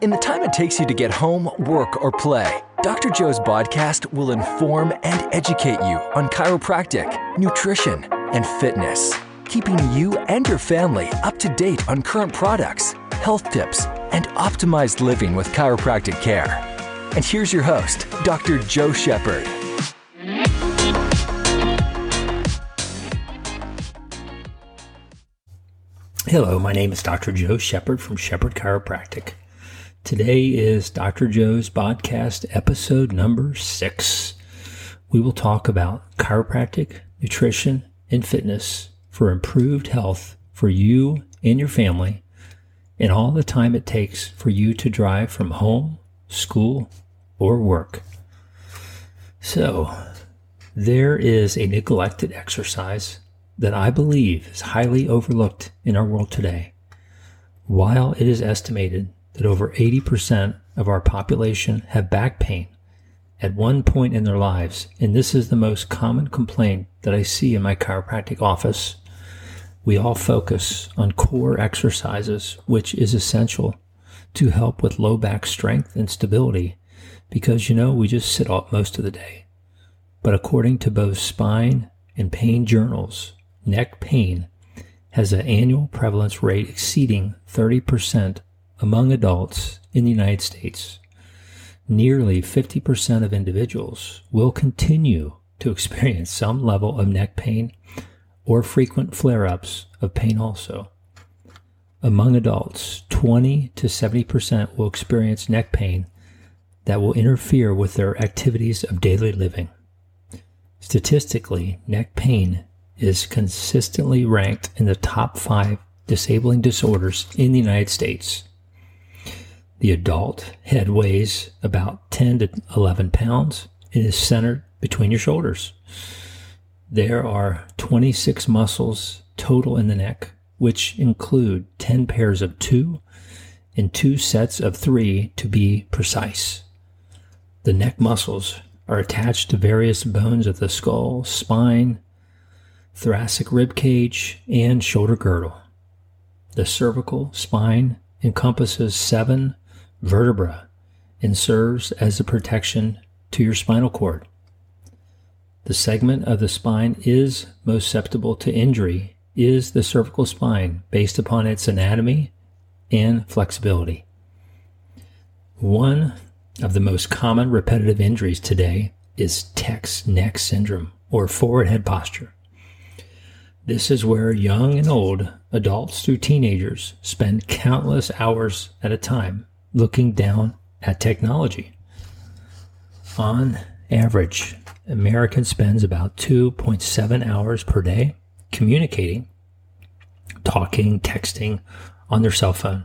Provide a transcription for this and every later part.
In the time it takes you to get home, work, or play, Dr. Joe's podcast will inform and educate you on chiropractic, nutrition, and fitness, keeping you and your family up to date on current products, health tips, and optimized living with chiropractic care. And here's your host, Dr. Joe Shepard. Hello, my name is Dr. Joe Shepard from Shepard Chiropractic. Today is Dr. Joe's podcast episode number six. We will talk about chiropractic, nutrition, and fitness for improved health for you and your family, and all the time it takes for you to drive from home, school, or work. So, there is a neglected exercise that I believe is highly overlooked in our world today. While it is estimated that over 80% of our population have back pain at one point in their lives, and this is the most common complaint that I see in my chiropractic office. We all focus on core exercises, which is essential to help with low back strength and stability because you know we just sit up most of the day. But according to both spine and pain journals, neck pain has an annual prevalence rate exceeding 30% among adults in the United States, nearly 50% of individuals will continue to experience some level of neck pain or frequent flare ups of pain also. Among adults, 20 to 70% will experience neck pain that will interfere with their activities of daily living. Statistically, neck pain is consistently ranked in the top five disabling disorders in the United States. The adult head weighs about 10 to 11 pounds and is centered between your shoulders. There are 26 muscles total in the neck, which include 10 pairs of two and two sets of three to be precise. The neck muscles are attached to various bones of the skull, spine, thoracic rib cage, and shoulder girdle. The cervical spine encompasses seven vertebra and serves as a protection to your spinal cord. The segment of the spine is most susceptible to injury is the cervical spine based upon its anatomy and flexibility. One of the most common repetitive injuries today is text neck syndrome or forward head posture. This is where young and old, adults through teenagers, spend countless hours at a time looking down at technology. On average, American spends about 2.7 hours per day communicating, talking, texting on their cell phone.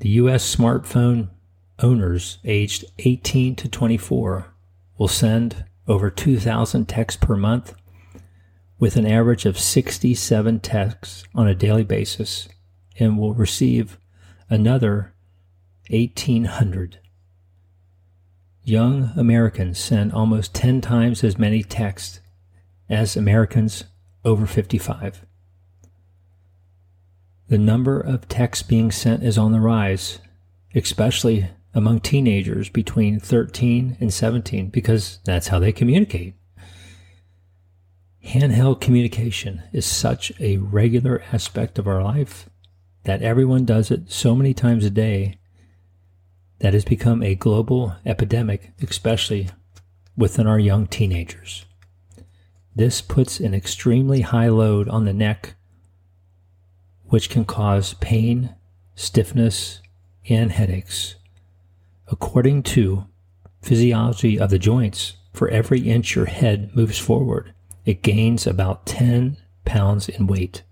The U.S. smartphone owners aged 18 to 24 will send over 2,000 texts per month with an average of 67 texts on a daily basis and will receive another 1800. Young Americans send almost 10 times as many texts as Americans over 55. The number of texts being sent is on the rise, especially among teenagers between 13 and 17, because that's how they communicate. Handheld communication is such a regular aspect of our life that everyone does it so many times a day that has become a global epidemic, especially within our young teenagers. This puts an extremely high load on the neck, which can cause pain, stiffness, and headaches. According to physiology of the joints, for every inch your head moves forward, it gains about 10 pounds in weight.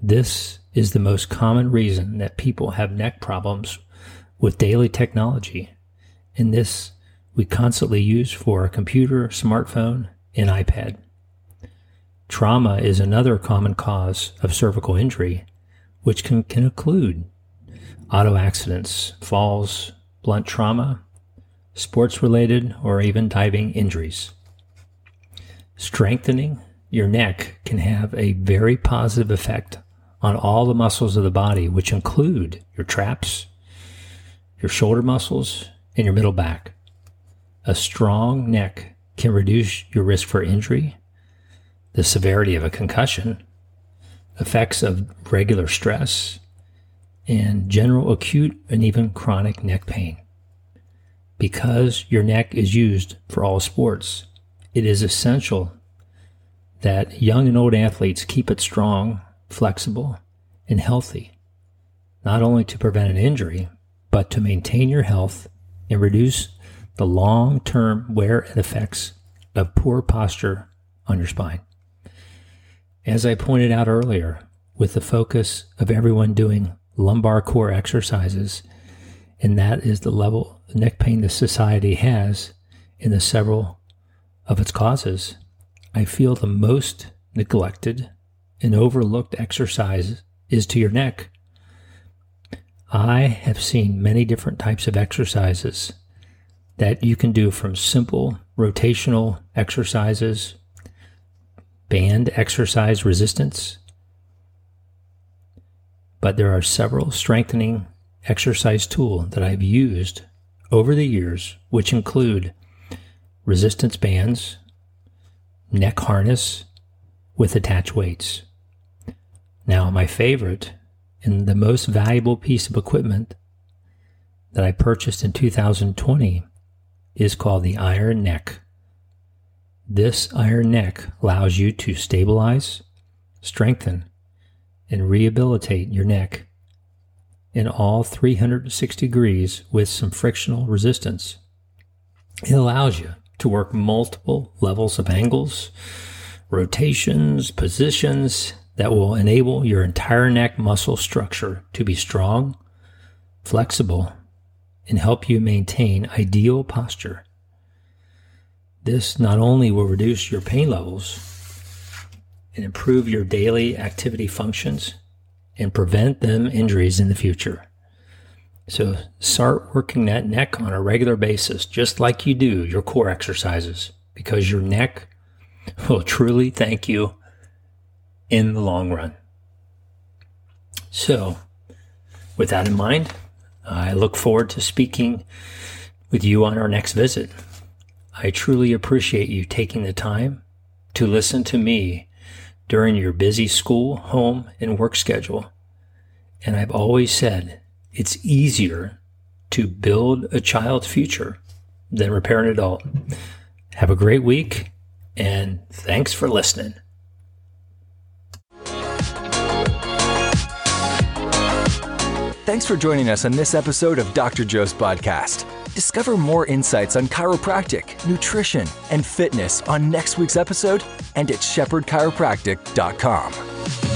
This is the most common reason that people have neck problems with daily technology. And this we constantly use for a computer, smartphone, and iPad. Trauma is another common cause of cervical injury, which can, can include auto accidents, falls, blunt trauma, sports related, or even diving injuries. Strengthening your neck can have a very positive effect on all the muscles of the body, which include your traps, your shoulder muscles, and your middle back. A strong neck can reduce your risk for injury, the severity of a concussion, effects of regular stress, and general acute and even chronic neck pain. Because your neck is used for all sports, it is essential that young and old athletes keep it strong, flexible, and healthy, not only to prevent an injury, but to maintain your health and reduce the long term wear and effects of poor posture on your spine. As I pointed out earlier, with the focus of everyone doing lumbar core exercises, and that is the level of neck pain the society has in the several of its causes, I feel the most neglected and overlooked exercise is to your neck. I have seen many different types of exercises that you can do from simple rotational exercises, band exercise resistance, but there are several strengthening exercise tools that I've used over the years, which include resistance bands, neck harness with attached weights. Now, my favorite and the most valuable piece of equipment that I purchased in 2020 is called the iron neck. This iron neck allows you to stabilize, strengthen, and rehabilitate your neck in all 360 degrees with some frictional resistance. It allows you to work multiple levels of angles, rotations, positions that will enable your entire neck muscle structure to be strong, flexible, and help you maintain ideal posture. This not only will reduce your pain levels and improve your daily activity functions and prevent them injuries in the future. So start working that neck on a regular basis, just like you do your core exercises, because your neck will truly thank you in the long run. So, with that in mind, I look forward to speaking with you on our next visit. I truly appreciate you taking the time to listen to me during your busy school, home, and work schedule. And I've always said it's easier to build a child's future than repair an adult. Have a great week and thanks for listening. Thanks for joining us on this episode of Dr. Joe's podcast. Discover more insights on chiropractic, nutrition, and fitness on next week's episode and at shepherdchiropractic.com.